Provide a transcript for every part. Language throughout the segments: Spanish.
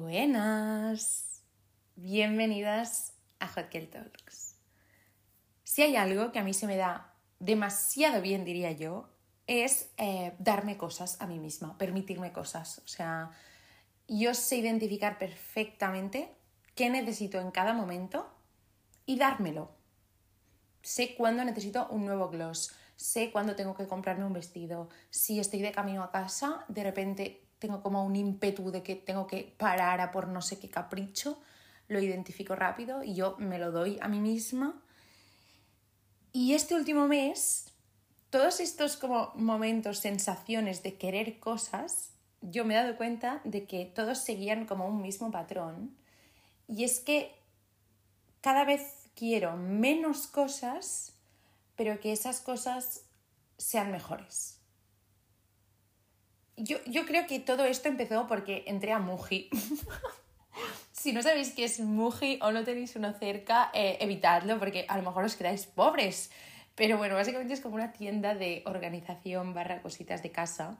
Buenas. Bienvenidas a Hotkel Talks. Si hay algo que a mí se me da demasiado bien, diría yo, es eh, darme cosas a mí misma, permitirme cosas. O sea, yo sé identificar perfectamente qué necesito en cada momento y dármelo. Sé cuándo necesito un nuevo gloss, sé cuándo tengo que comprarme un vestido. Si estoy de camino a casa, de repente tengo como un ímpetu de que tengo que parar a por no sé qué capricho, lo identifico rápido y yo me lo doy a mí misma. Y este último mes, todos estos como momentos, sensaciones de querer cosas, yo me he dado cuenta de que todos seguían como un mismo patrón. Y es que cada vez quiero menos cosas, pero que esas cosas sean mejores. Yo, yo creo que todo esto empezó porque entré a Muji. si no sabéis qué es Muji o no tenéis uno cerca, eh, evitadlo porque a lo mejor os quedáis pobres. Pero bueno, básicamente es como una tienda de organización barra cositas de casa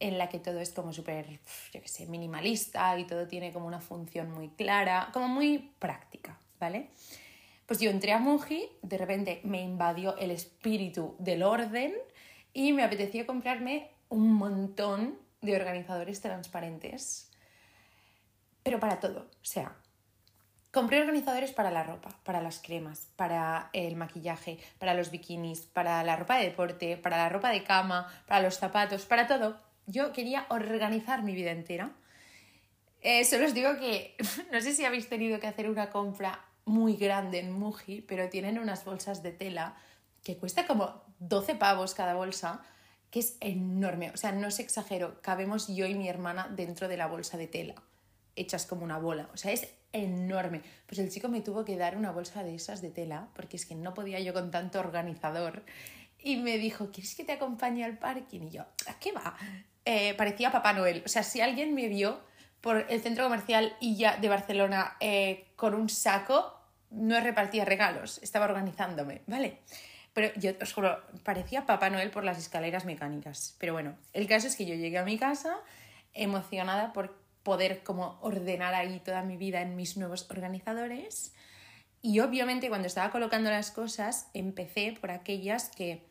en la que todo es como súper, yo qué sé, minimalista y todo tiene como una función muy clara, como muy práctica, ¿vale? Pues yo entré a Muji, de repente me invadió el espíritu del orden y me apetecía comprarme un montón de organizadores transparentes, pero para todo, o sea, compré organizadores para la ropa, para las cremas, para el maquillaje, para los bikinis, para la ropa de deporte, para la ropa de cama, para los zapatos, para todo. Yo quería organizar mi vida entera. Eh, solo os digo que no sé si habéis tenido que hacer una compra muy grande en Muji, pero tienen unas bolsas de tela que cuesta como 12 pavos cada bolsa que es enorme. O sea, no os exagero, cabemos yo y mi hermana dentro de la bolsa de tela, hechas como una bola. O sea, es enorme. Pues el chico me tuvo que dar una bolsa de esas de tela, porque es que no podía yo con tanto organizador. Y me dijo, ¿quieres que te acompañe al parking? Y yo, ¿a qué va? Eh, parecía Papá Noel. O sea, si alguien me vio por el centro comercial ya de Barcelona eh, con un saco, no repartía regalos, estaba organizándome, ¿vale? Pero yo os juro, parecía Papá Noel por las escaleras mecánicas. Pero bueno, el caso es que yo llegué a mi casa emocionada por poder como ordenar ahí toda mi vida en mis nuevos organizadores. Y obviamente cuando estaba colocando las cosas, empecé por aquellas que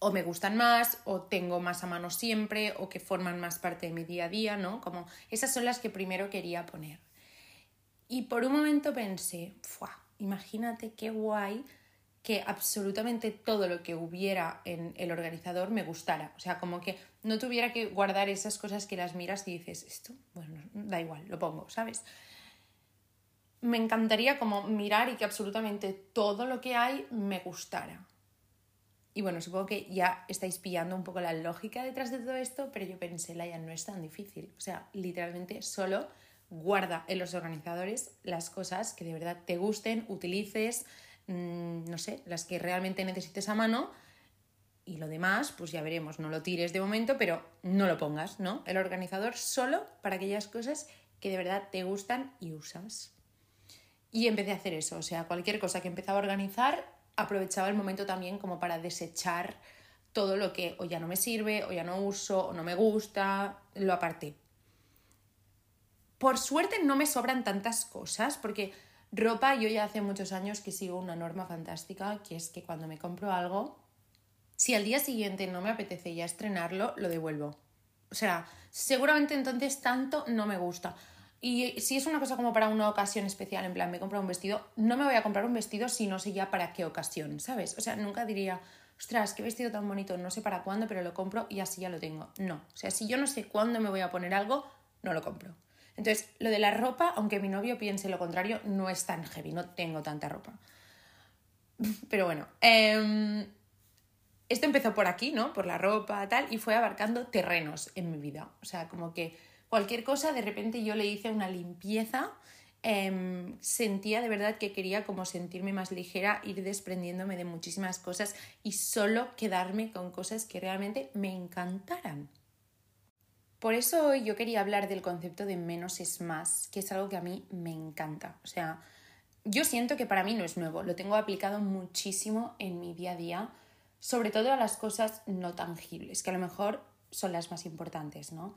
o me gustan más, o tengo más a mano siempre, o que forman más parte de mi día a día, ¿no? Como esas son las que primero quería poner. Y por un momento pensé, ¡fua! Imagínate qué guay que absolutamente todo lo que hubiera en el organizador me gustara. O sea, como que no tuviera que guardar esas cosas que las miras y dices, esto, bueno, da igual, lo pongo, ¿sabes? Me encantaría como mirar y que absolutamente todo lo que hay me gustara. Y bueno, supongo que ya estáis pillando un poco la lógica detrás de todo esto, pero yo pensé, Laia, no es tan difícil. O sea, literalmente solo guarda en los organizadores las cosas que de verdad te gusten, utilices, Mm, no sé, las que realmente necesites a mano y lo demás, pues ya veremos, no lo tires de momento, pero no lo pongas, ¿no? El organizador solo para aquellas cosas que de verdad te gustan y usas. Y empecé a hacer eso, o sea, cualquier cosa que empezaba a organizar, aprovechaba el momento también como para desechar todo lo que o ya no me sirve, o ya no uso, o no me gusta, lo aparté. Por suerte no me sobran tantas cosas, porque Ropa, yo ya hace muchos años que sigo una norma fantástica, que es que cuando me compro algo, si al día siguiente no me apetece ya estrenarlo, lo devuelvo. O sea, seguramente entonces tanto no me gusta. Y si es una cosa como para una ocasión especial, en plan, me compro un vestido, no me voy a comprar un vestido si no sé ya para qué ocasión, ¿sabes? O sea, nunca diría, ostras, qué vestido tan bonito, no sé para cuándo, pero lo compro y así ya lo tengo. No, o sea, si yo no sé cuándo me voy a poner algo, no lo compro. Entonces, lo de la ropa, aunque mi novio piense lo contrario, no es tan heavy, no tengo tanta ropa. Pero bueno, em, esto empezó por aquí, ¿no? Por la ropa, tal, y fue abarcando terrenos en mi vida. O sea, como que cualquier cosa, de repente yo le hice una limpieza, em, sentía de verdad que quería como sentirme más ligera, ir desprendiéndome de muchísimas cosas y solo quedarme con cosas que realmente me encantaran. Por eso hoy yo quería hablar del concepto de menos es más, que es algo que a mí me encanta. O sea, yo siento que para mí no es nuevo, lo tengo aplicado muchísimo en mi día a día, sobre todo a las cosas no tangibles, que a lo mejor son las más importantes, ¿no?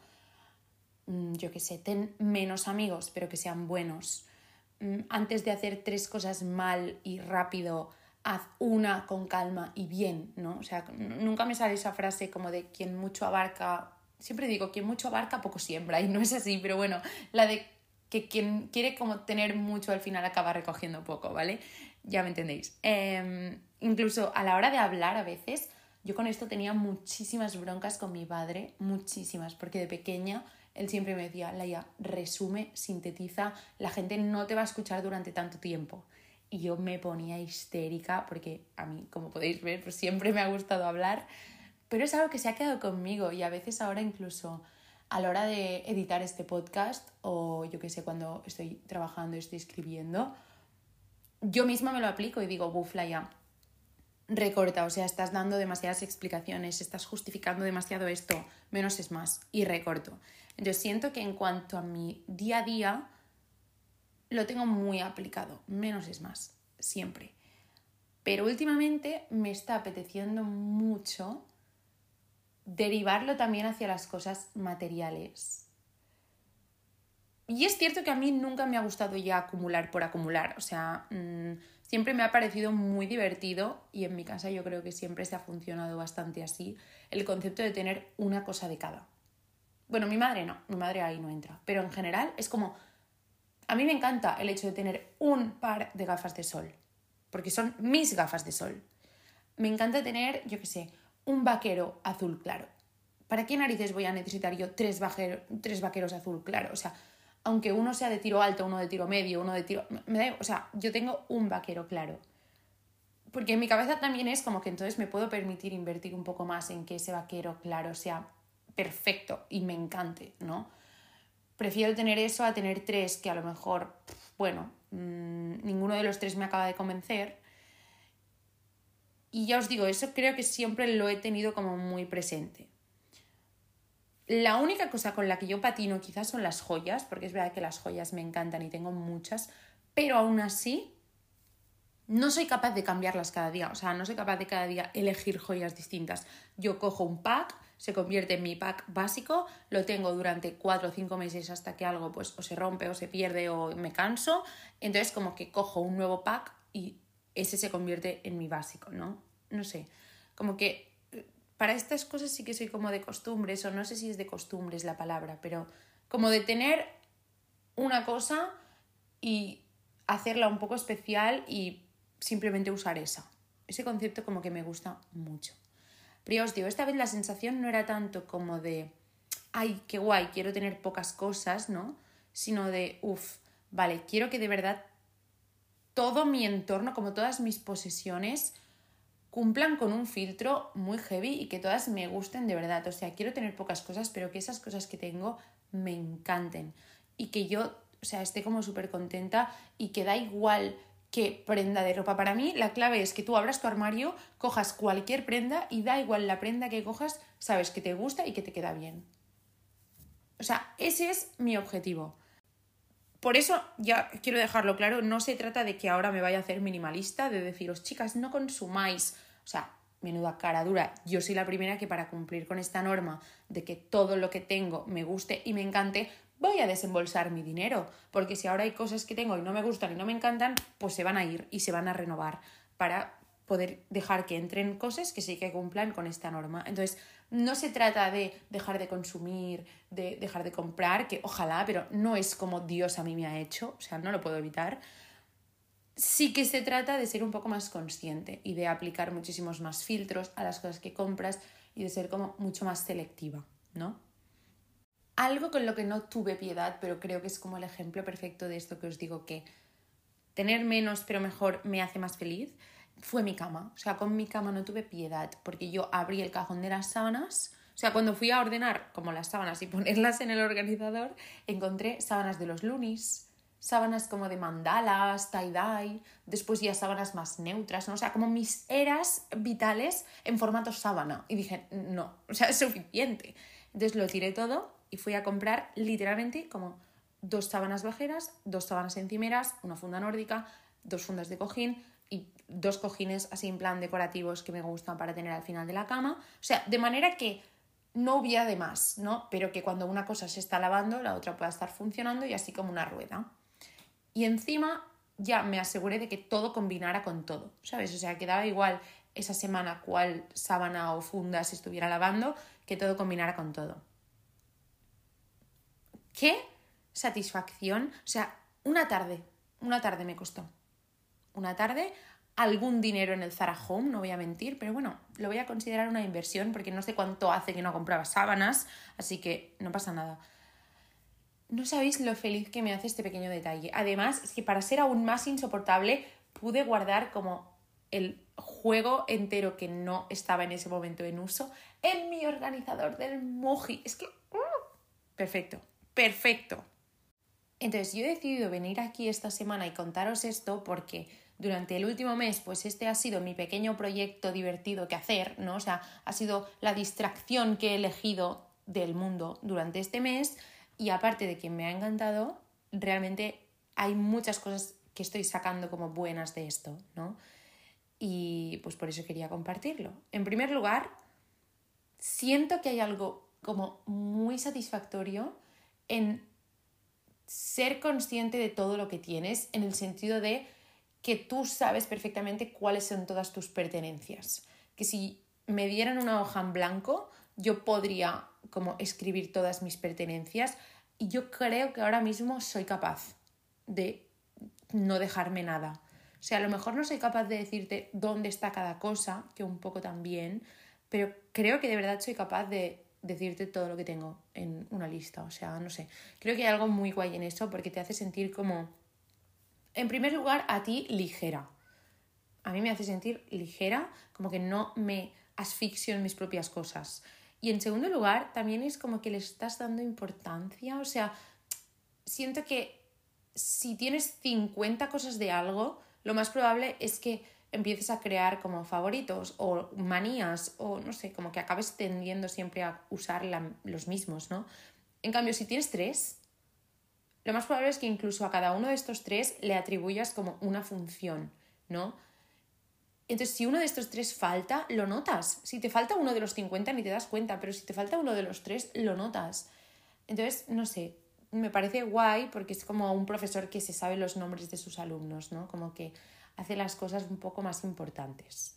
Mm, yo qué sé, ten menos amigos, pero que sean buenos. Mm, antes de hacer tres cosas mal y rápido, haz una con calma y bien, ¿no? O sea, nunca me sale esa frase como de quien mucho abarca siempre digo, quien mucho abarca, poco siembra, y no es así, pero bueno, la de que quien quiere como tener mucho al final acaba recogiendo poco, ¿vale? Ya me entendéis. Em, incluso a la hora de hablar a veces, yo con esto tenía muchísimas broncas con mi padre, muchísimas, porque de pequeña él siempre me decía, Laia, resume, sintetiza, la gente no te va a escuchar durante tanto tiempo. Y yo me ponía histérica porque a mí, como podéis ver, pues siempre me ha gustado hablar pero es algo que se ha quedado conmigo y a veces ahora incluso a la hora de editar este podcast o yo que sé, cuando estoy trabajando estoy escribiendo, yo misma me lo aplico y digo, bufla ya, recorta, o sea, estás dando demasiadas explicaciones, estás justificando demasiado esto, menos es más, y recorto. Entonces siento que en cuanto a mi día a día, lo tengo muy aplicado, menos es más, siempre. Pero últimamente me está apeteciendo mucho derivarlo también hacia las cosas materiales. Y es cierto que a mí nunca me ha gustado ya acumular por acumular, o sea, mm, siempre me ha parecido muy divertido y en mi casa yo creo que siempre se ha funcionado bastante así el concepto de tener una cosa de cada. Bueno, mi madre no, mi madre ahí no entra, pero en general es como, a mí me encanta el hecho de tener un par de gafas de sol, porque son mis gafas de sol. Me encanta tener, yo qué sé, un vaquero azul claro. ¿Para qué narices voy a necesitar yo tres, tres vaqueros azul claro? O sea, aunque uno sea de tiro alto, uno de tiro medio, uno de tiro... Me da, o sea, yo tengo un vaquero claro. Porque en mi cabeza también es como que entonces me puedo permitir invertir un poco más en que ese vaquero claro sea perfecto y me encante, ¿no? Prefiero tener eso a tener tres que a lo mejor, bueno, mm, ninguno de los tres me acaba de convencer y ya os digo, eso creo que siempre lo he tenido como muy presente. La única cosa con la que yo patino quizás son las joyas, porque es verdad que las joyas me encantan y tengo muchas, pero aún así no soy capaz de cambiarlas cada día, o sea, no soy capaz de cada día elegir joyas distintas. Yo cojo un pack, se convierte en mi pack básico, lo tengo durante cuatro o cinco meses hasta que algo pues o se rompe o se pierde o me canso, entonces como que cojo un nuevo pack y ese se convierte en mi básico, ¿no? No sé, como que eh, para estas cosas sí que soy como de costumbres, o no sé si es de costumbres la palabra, pero como de tener una cosa y hacerla un poco especial y simplemente usar esa. Ese concepto como que me gusta mucho. Pero ya os digo, esta vez la sensación no era tanto como de, ay, qué guay, quiero tener pocas cosas, ¿no? Sino de, uff, vale, quiero que de verdad todo mi entorno, como todas mis posesiones, cumplan con un filtro muy heavy y que todas me gusten de verdad. O sea, quiero tener pocas cosas, pero que esas cosas que tengo me encanten y que yo, o sea, esté como súper contenta y que da igual qué prenda de ropa. Para mí la clave es que tú abras tu armario, cojas cualquier prenda y da igual la prenda que cojas, sabes que te gusta y que te queda bien. O sea, ese es mi objetivo. Por eso, ya quiero dejarlo claro, no se trata de que ahora me vaya a hacer minimalista, de deciros, chicas, no consumáis. O sea, menuda cara dura. Yo soy la primera que para cumplir con esta norma de que todo lo que tengo me guste y me encante, voy a desembolsar mi dinero. Porque si ahora hay cosas que tengo y no me gustan y no me encantan, pues se van a ir y se van a renovar para poder dejar que entren cosas que sí que cumplan con esta norma. Entonces, no se trata de dejar de consumir, de dejar de comprar, que ojalá, pero no es como Dios a mí me ha hecho, o sea, no lo puedo evitar. Sí que se trata de ser un poco más consciente y de aplicar muchísimos más filtros a las cosas que compras y de ser como mucho más selectiva, ¿no? Algo con lo que no tuve piedad, pero creo que es como el ejemplo perfecto de esto que os digo que tener menos pero mejor me hace más feliz, fue mi cama. O sea, con mi cama no tuve piedad, porque yo abrí el cajón de las sábanas, O sea, cuando fui a ordenar como las sábanas y ponerlas en el organizador, encontré sábanas de los lunis, sábanas como de mandalas, tie-dye, después ya sábanas más neutras, ¿no? O sea, como mis eras vitales en formato sábana. Y dije, no, o sea, es suficiente. Entonces lo tiré todo y fui a comprar literalmente como dos sábanas bajeras, dos sábanas encimeras, una funda nórdica, dos fundas de cojín y dos cojines así en plan decorativos que me gustan para tener al final de la cama. O sea, de manera que no hubiera de más, ¿no? Pero que cuando una cosa se está lavando, la otra pueda estar funcionando y así como una rueda. Y encima ya me aseguré de que todo combinara con todo, ¿sabes? O sea, que daba igual esa semana cuál sábana o funda se estuviera lavando, que todo combinara con todo. ¿Qué satisfacción? O sea, una tarde, una tarde me costó. Una tarde, algún dinero en el Zara Home, no voy a mentir, pero bueno, lo voy a considerar una inversión porque no sé cuánto hace que no compraba sábanas, así que no pasa nada. No sabéis lo feliz que me hace este pequeño detalle. Además, es que para ser aún más insoportable, pude guardar como el juego entero que no estaba en ese momento en uso en mi organizador del Moji. Es que... ¡uh! perfecto, perfecto. Entonces yo he decidido venir aquí esta semana y contaros esto porque durante el último mes, pues este ha sido mi pequeño proyecto divertido que hacer, ¿no? O sea, ha sido la distracción que he elegido del mundo durante este mes y aparte de que me ha encantado, realmente hay muchas cosas que estoy sacando como buenas de esto, ¿no? Y pues por eso quería compartirlo. En primer lugar, siento que hay algo como muy satisfactorio en ser consciente de todo lo que tienes, en el sentido de que tú sabes perfectamente cuáles son todas tus pertenencias. Que si me dieran una hoja en blanco, yo podría como escribir todas mis pertenencias y yo creo que ahora mismo soy capaz de no dejarme nada. O sea, a lo mejor no soy capaz de decirte dónde está cada cosa, que un poco también, pero creo que de verdad soy capaz de decirte todo lo que tengo en una lista. O sea, no sé. Creo que hay algo muy guay en eso porque te hace sentir como, en primer lugar, a ti ligera. A mí me hace sentir ligera, como que no me asfixio en mis propias cosas. Y en segundo lugar, también es como que le estás dando importancia. O sea, siento que si tienes 50 cosas de algo, lo más probable es que empieces a crear como favoritos o manías o no sé, como que acabes tendiendo siempre a usar los mismos, ¿no? En cambio, si tienes tres, lo más probable es que incluso a cada uno de estos tres le atribuyas como una función, ¿no? Entonces, si uno de estos tres falta, lo notas. Si te falta uno de los 50, ni te das cuenta, pero si te falta uno de los tres, lo notas. Entonces, no sé, me parece guay porque es como un profesor que se sabe los nombres de sus alumnos, ¿no? Como que hace las cosas un poco más importantes.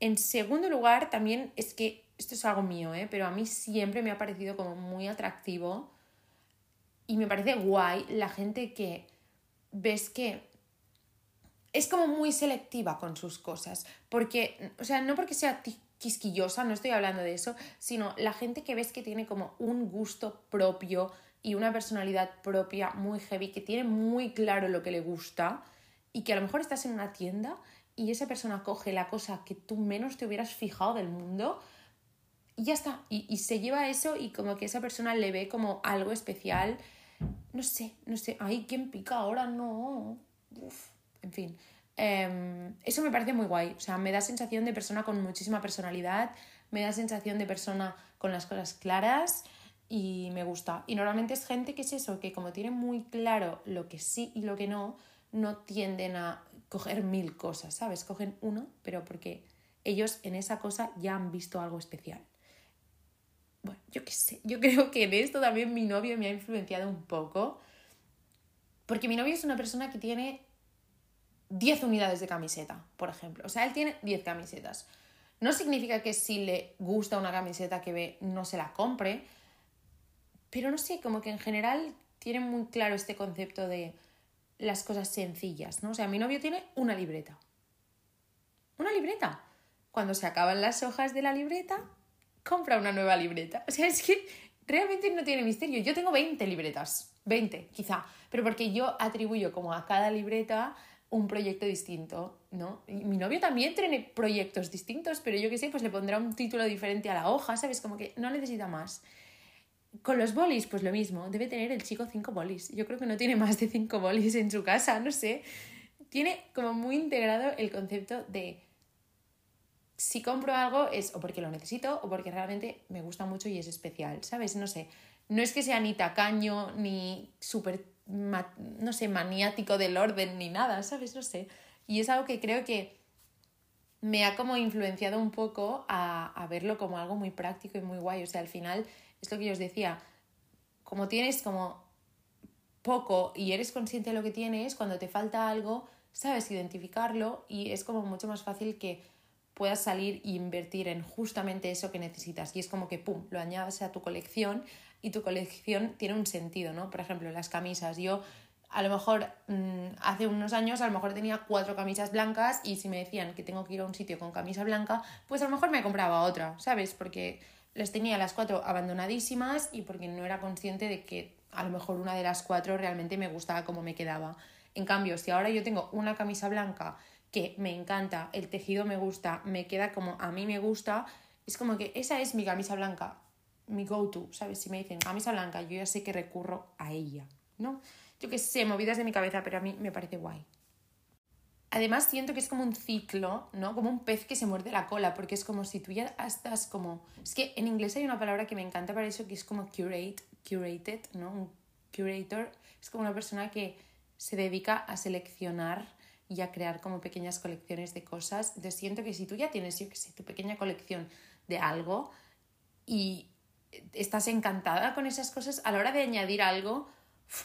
En segundo lugar, también es que, esto es algo mío, ¿eh? pero a mí siempre me ha parecido como muy atractivo y me parece guay la gente que ves que es como muy selectiva con sus cosas, porque, o sea, no porque sea quisquillosa, no estoy hablando de eso, sino la gente que ves que tiene como un gusto propio, y una personalidad propia muy heavy, que tiene muy claro lo que le gusta y que a lo mejor estás en una tienda y esa persona coge la cosa que tú menos te hubieras fijado del mundo y ya está. Y, se lleva eso y como que esa persona le ve como algo especial. No sé, no sé. Ay, ¿quién pica ahora? No. Uf. En fin. Em, eso me parece muy guay. O sea, me da sensación de persona con muchísima personalidad. Me da sensación de persona con las cosas claras y me gusta. Y normalmente es gente que es eso, que como tiene muy claro lo que sí y lo que no, no tienden a coger mil cosas, ¿sabes? Cogen uno, pero porque ellos en esa cosa ya han visto algo especial. Bueno, yo qué sé, yo creo que en esto también mi novio me ha influenciado un poco, porque mi novio es una persona que tiene 10 unidades de camiseta, por ejemplo. O sea, él tiene 10 camisetas. No significa que si le gusta una camiseta que ve no se la compre, pero no sé, como que en general tiene muy claro este concepto de las cosas sencillas, ¿no? O sea, mi novio tiene una libreta. Una libreta. Cuando se acaban las hojas de la libreta, compra una nueva libreta. O sea, es que realmente no tiene misterio. Yo tengo 20 libretas, 20 quizá, pero porque yo atribuyo como a cada libreta un proyecto distinto ¿no? Y mi novio también tiene proyectos distintos, pero yo qué sé, pues le pondrá un título diferente a la hoja, ¿sabes? Como que no necesita más. Con los bolis, pues lo mismo. Debe tener el chico cinco bolis. Yo creo que no tiene más de cinco bolis en su casa, no sé. Tiene como muy integrado el concepto de si compro algo es o porque lo necesito o porque realmente me gusta mucho y es especial, ¿sabes? No sé. No es que sea ni tacaño ni súper, no sé, maniático del orden ni nada, ¿sabes? No sé. Y es algo que creo que me ha como influenciado un poco a, a verlo como algo muy práctico y muy guay. O sea, al final es lo que yo os decía, como tienes como poco y eres consciente de lo que tienes, cuando te falta algo, sabes identificarlo y es como mucho más fácil que puedas salir e invertir en justamente eso que necesitas. Y es como que, ¡pum!, lo añades a tu colección y tu colección tiene un sentido, ¿no? Por ejemplo, las camisas. Yo a lo mejor mm, hace unos años a lo mejor tenía cuatro camisas blancas y si me decían que tengo que ir a un sitio con camisa blanca, pues a lo mejor me compraba otra, ¿sabes? Porque les tenía las cuatro abandonadísimas y porque no era consciente de que a lo mejor una de las cuatro realmente me gustaba como me quedaba. En cambio, si ahora yo tengo una camisa blanca que me encanta, el tejido me gusta, me queda como a mí me gusta, es como que esa es mi camisa blanca, mi go-to, ¿sabes? Si me dicen camisa blanca, yo ya sé que recurro a ella, ¿no? Yo que sé, movidas de mi cabeza, pero a mí me parece guay. Además siento que es como un ciclo, ¿no? Como un pez que se muerde la cola, porque es como si tú ya estás como... Es que en inglés hay una palabra que me encanta para eso, que es como curate, curated, ¿no? Un curator es como una persona que se dedica a seleccionar y a crear como pequeñas colecciones de cosas. Entonces siento que si tú ya tienes, yo qué sé, tu pequeña colección de algo y estás encantada con esas cosas, a la hora de añadir algo,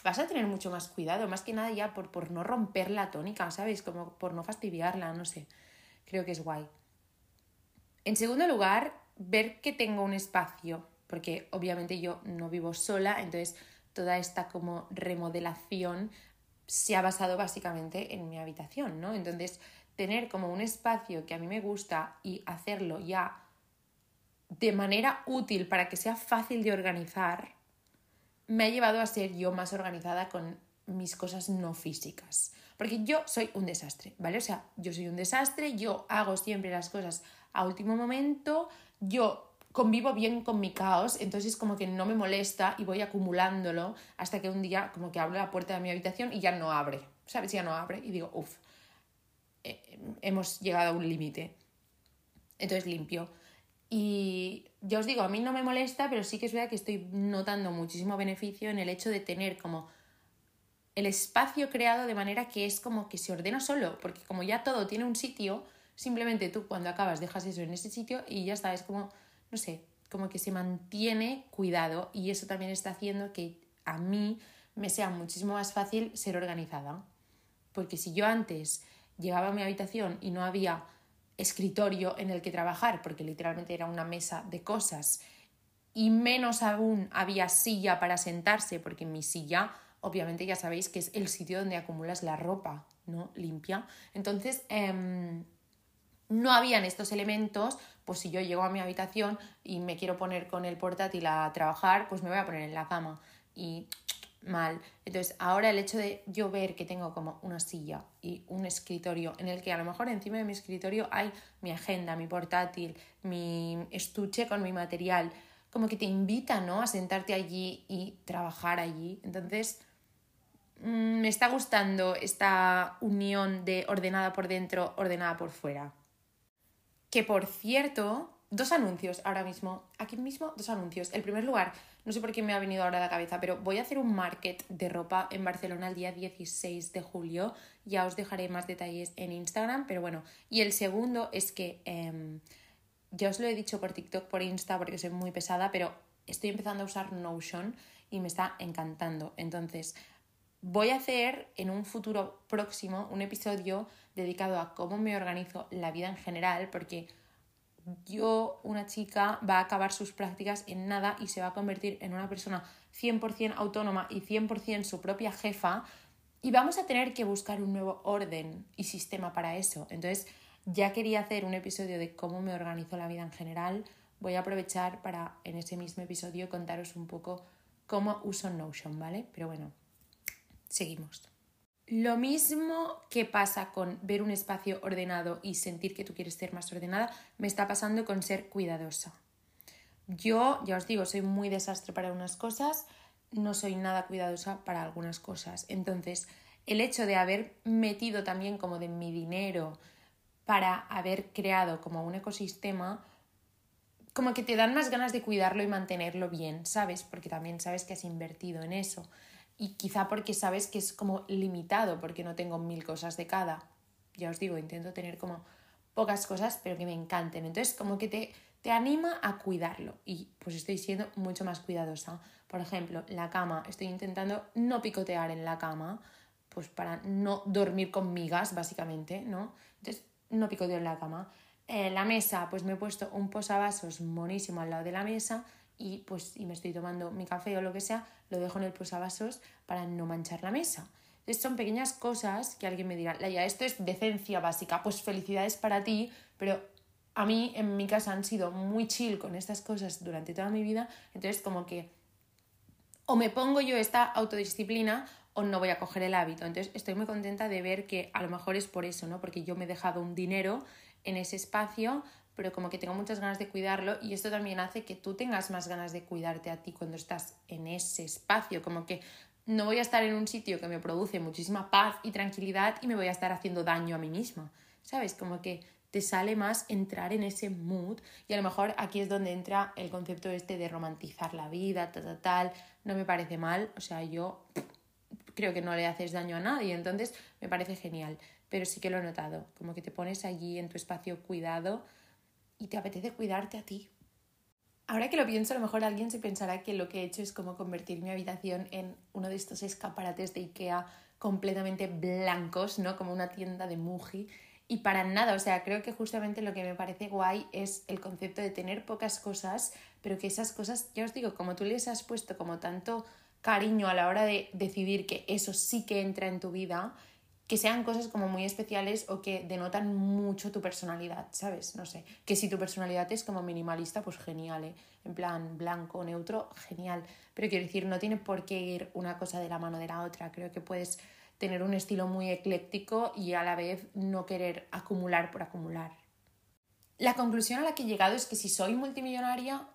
vas a tener mucho más cuidado, más que nada ya por, por no romper la tónica, ¿sabes? Como por no fastidiarla, no sé. Creo que es guay. En segundo lugar, ver que tengo un espacio, porque obviamente yo no vivo sola, entonces toda esta como remodelación se ha basado básicamente en mi habitación, ¿no? Entonces, tener como un espacio que a mí me gusta y hacerlo ya de manera útil para que sea fácil de organizar, me ha llevado a ser yo más organizada con mis cosas no físicas. Porque yo soy un desastre, ¿vale? O sea, yo soy un desastre, yo hago siempre las cosas a último momento, yo convivo bien con mi caos, entonces como que no me molesta y voy acumulándolo hasta que un día como que abro la puerta de mi habitación y ya no abre, ¿sabes? Ya no abre y digo, uff, eh, hemos llegado a un límite. Entonces limpio. Y ya os digo, a mí no me molesta, pero sí que es verdad que estoy notando muchísimo beneficio en el hecho de tener como el espacio creado de manera que es como que se ordena solo, porque como ya todo tiene un sitio, simplemente tú cuando acabas dejas eso en ese sitio y ya está, es como, no sé, como que se mantiene cuidado y eso también está haciendo que a mí me sea muchísimo más fácil ser organizada. Porque si yo antes llegaba a mi habitación y no había escritorio en el que trabajar, porque literalmente era una mesa de cosas, y menos aún había silla para sentarse, porque mi silla, obviamente ya sabéis que es el sitio donde acumulas la ropa, ¿no? Limpia. Entonces, em, no habían estos elementos, pues si yo llego a mi habitación y me quiero poner con el portátil a trabajar, pues me voy a poner en la cama. Y mal. Entonces, ahora el hecho de yo ver que tengo como una silla y un escritorio en el que a lo mejor encima de mi escritorio hay mi agenda, mi portátil, mi estuche con mi material, como que te invita, ¿no? A sentarte allí y trabajar allí. Entonces, mm, me está gustando esta unión de ordenada por dentro, ordenada por fuera. Que por cierto, dos anuncios ahora mismo. Aquí mismo, dos anuncios. El primer lugar, no sé por qué me ha venido ahora a la cabeza, pero voy a hacer un market de ropa en Barcelona el día 16 de julio. Ya os dejaré más detalles en Instagram, pero bueno. Y el segundo es que em, ya os lo he dicho por TikTok, por Insta, porque soy muy pesada, pero estoy empezando a usar Notion y me está encantando. Entonces, voy a hacer en un futuro próximo un episodio dedicado a cómo me organizo la vida en general, porque yo, una chica, va a acabar sus prácticas en nada y se va a convertir en una persona 100% autónoma y 100% su propia jefa y vamos a tener que buscar un nuevo orden y sistema para eso. Entonces, ya quería hacer un episodio de cómo me organizo la vida en general. Voy a aprovechar para en ese mismo episodio contaros un poco cómo uso Notion, ¿vale? Pero bueno, seguimos. Lo mismo que pasa con ver un espacio ordenado y sentir que tú quieres ser más ordenada, me está pasando con ser cuidadosa. Yo, ya os digo, soy muy desastre para unas cosas, no soy nada cuidadosa para algunas cosas. Entonces, el hecho de haber metido también como de mi dinero para haber creado como un ecosistema, como que te dan más ganas de cuidarlo y mantenerlo bien, ¿sabes? Porque también sabes que has invertido en eso. Y quizá porque sabes que es como limitado, porque no tengo mil cosas de cada. Ya os digo, intento tener como pocas cosas, pero que me encanten. Entonces, como que te, te anima a cuidarlo. Y pues estoy siendo mucho más cuidadosa. Por ejemplo, la cama, estoy intentando no picotear en la cama, pues para no dormir con migas, básicamente, ¿no? Entonces, no picoteo en la cama. Eh, la mesa, pues me he puesto un posavasos monísimo al lado de la mesa y pues y me estoy tomando mi café o lo que sea, lo dejo en el posavasos para no manchar la mesa. Entonces son pequeñas cosas que alguien me dirá, Laia, esto es decencia básica, pues felicidades para ti, pero a mí en mi casa han sido muy chill con estas cosas durante toda mi vida, entonces como que o me pongo yo esta autodisciplina o no voy a coger el hábito. Entonces estoy muy contenta de ver que a lo mejor es por eso, ¿no? Porque yo me he dejado un dinero en ese espacio, pero como que tengo muchas ganas de cuidarlo y esto también hace que tú tengas más ganas de cuidarte a ti cuando estás en ese espacio, como que no voy a estar en un sitio que me produce muchísima paz y tranquilidad y me voy a estar haciendo daño a mí misma, ¿sabes? Como que te sale más entrar en ese mood y a lo mejor aquí es donde entra el concepto este de romantizar la vida, tal, tal, tal, no me parece mal, o sea, yo creo que no le haces daño a nadie, entonces me parece genial, pero sí que lo he notado, como que te pones allí en tu espacio cuidado y te apetece cuidarte a ti. Ahora que lo pienso, a lo mejor alguien se pensará que lo que he hecho es como convertir mi habitación en uno de estos escaparates de Ikea completamente blancos, ¿no? Como una tienda de Muji. Y para nada, o sea, creo que justamente lo que me parece guay es el concepto de tener pocas cosas, pero que esas cosas, ya os digo, como tú les has puesto como tanto cariño a la hora de decidir que eso sí que entra en tu vida, que sean cosas como muy especiales o que denotan mucho tu personalidad, ¿sabes? No sé, que si tu personalidad es como minimalista, pues genial, ¿eh? En plan blanco, neutro, genial. Pero quiero decir, no tiene por qué ir una cosa de la mano de la otra. Creo que puedes tener un estilo muy ecléctico y a la vez no querer acumular por acumular. La conclusión a la que he llegado es que si soy multimillonaria,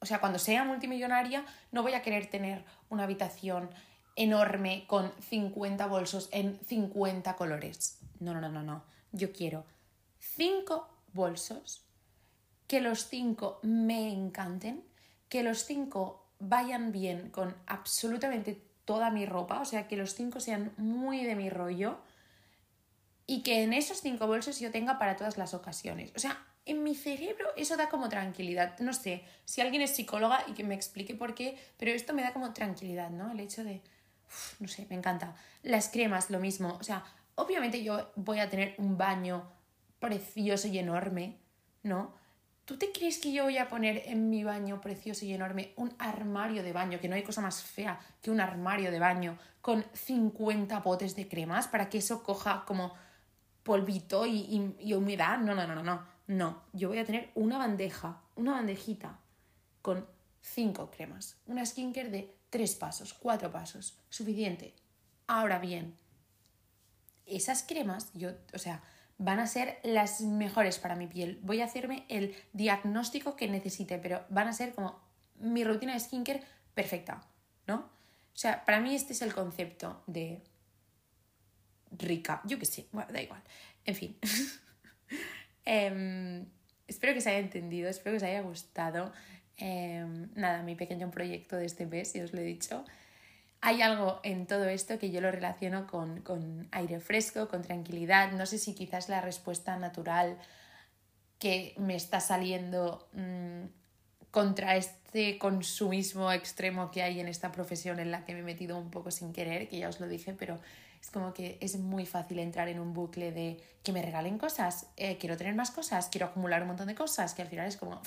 o sea, cuando sea multimillonaria, no voy a querer tener una habitación enorme con 50 bolsos en 50 colores. No, no, no, no, no. Yo quiero 5 bolsos, que los 5 me encanten, que los 5 vayan bien con absolutamente toda mi ropa, o sea, que los 5 sean muy de mi rollo y que en esos 5 bolsos yo tenga para todas las ocasiones. O sea, en mi cerebro eso da como tranquilidad. No sé si alguien es psicóloga y que me explique por qué, pero esto me da como tranquilidad, ¿no? El hecho de, no sé, me encanta. Las cremas, lo mismo. O sea, obviamente yo voy a tener un baño precioso y enorme, ¿no? ¿Tú te crees que yo voy a poner en mi baño precioso y enorme un armario de baño, que no hay cosa más fea que un armario de baño con 50 botes de cremas para que eso coja como polvito y, y humedad? No, no, no, no, no. No, yo voy a tener una bandeja, una bandejita con cinco cremas. Una skincare de tres pasos, cuatro pasos. Suficiente. Ahora bien, esas cremas, yo, o sea, van a ser las mejores para mi piel. Voy a hacerme el diagnóstico que necesite, pero van a ser como mi rutina de skincare perfecta, ¿no? O sea, para mí este es el concepto de rica. Yo qué sé, bueno, da igual. En fin. Em, espero que os haya entendido, espero que os haya gustado. Em, nada, mi pequeño proyecto de este mes, ya os lo he dicho. Hay algo en todo esto que yo lo relaciono con, con aire fresco, con tranquilidad. No sé si quizás la respuesta natural que me está saliendo mm, contra este consumismo extremo que hay en esta profesión en la que me he metido un poco sin querer, que ya os lo dije, pero es como que es muy fácil entrar en un bucle de que me regalen cosas, eh, quiero tener más cosas, quiero acumular un montón de cosas, que al final es como,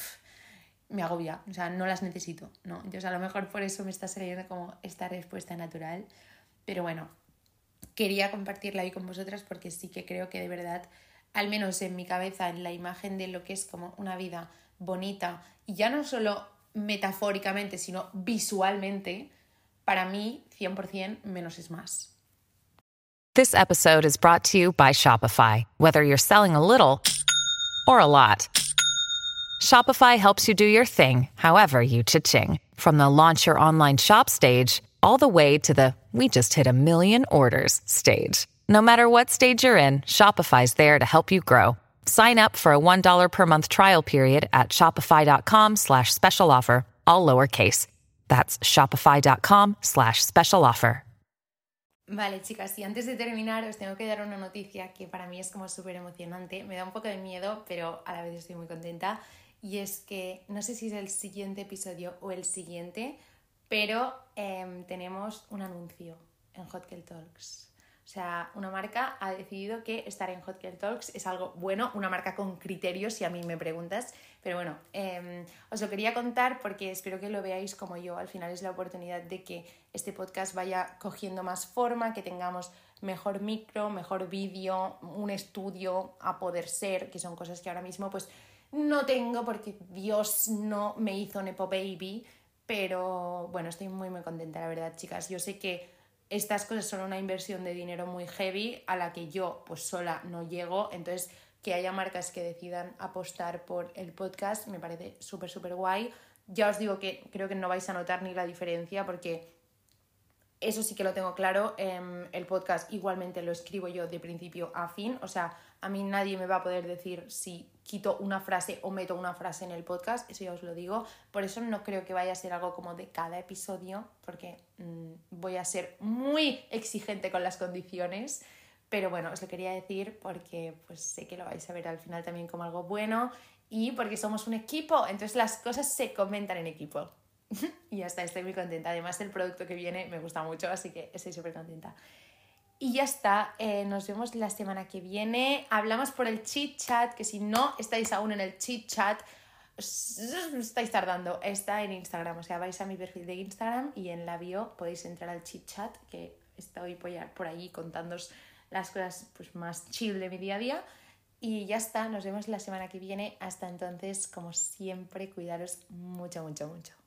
me agobia, o sea, no las necesito, ¿no? Entonces a lo mejor por eso me está saliendo como esta respuesta natural, pero bueno, quería compartirla ahí con vosotras porque sí que creo que de verdad, al menos en mi cabeza, en la imagen de lo que es como una vida bonita, y ya no solo metafóricamente, sino visualmente, para mí 100% menos es más. This episode is brought to you by Shopify. Whether you're selling a little or a lot, Shopify helps you do your thing, however you cha-ching. From the launch your online shop stage, all the way to the we just hit a million orders stage. No matter what stage you're in, Shopify's there to help you grow. Sign up for a $1 per month trial period at shopify.com slash special offer, all lowercase. That's shopify.com slash special offer. Vale, chicas, y antes de terminar os tengo que dar una noticia que para mí es como súper emocionante. Me da un poco de miedo, pero a la vez estoy muy contenta. Y es que no sé si es el siguiente episodio o el siguiente, pero em, tenemos un anuncio en Hot Talks. O sea, una marca ha decidido que estar en Hot Talks es algo bueno, una marca con criterios, si a mí me preguntas. Pero bueno, em, os lo quería contar porque espero que lo veáis como yo. Al final es la oportunidad de que este podcast vaya cogiendo más forma, que tengamos mejor micro, mejor vídeo, un estudio a poder ser, que son cosas que ahora mismo pues no tengo porque Dios no me hizo Nepo Baby. Pero bueno, estoy muy muy contenta, la verdad, chicas. Yo sé que estas cosas son una inversión de dinero muy heavy a la que yo pues sola no llego, entonces que haya marcas que decidan apostar por el podcast me parece súper súper guay. Ya os digo que creo que no vais a notar ni la diferencia porque eso sí que lo tengo claro, em, el podcast igualmente lo escribo yo de principio a fin, o sea, a mí nadie me va a poder decir si quito una frase o meto una frase en el podcast, eso ya os lo digo. Por eso no creo que vaya a ser algo como de cada episodio, porque mm, voy a ser muy exigente con las condiciones. Pero bueno, os lo quería decir porque pues sé que lo vais a ver al final también como algo bueno y porque somos un equipo, entonces las cosas se comentan en equipo. y ya está, estoy muy contenta. Además el producto que viene me gusta mucho, así que estoy súper contenta. Y ya está, eh, nos vemos la semana que viene. Hablamos por el chit chat, que si no estáis aún en el chit chat, estáis tardando. Está en Instagram, o sea, vais a mi perfil de Instagram y en la bio podéis entrar al chit chat, que estoy por allí contándoos las cosas pues, más chill de mi día a día. Y ya está, nos vemos la semana que viene. Hasta entonces, como siempre, cuidaros mucho, mucho, mucho.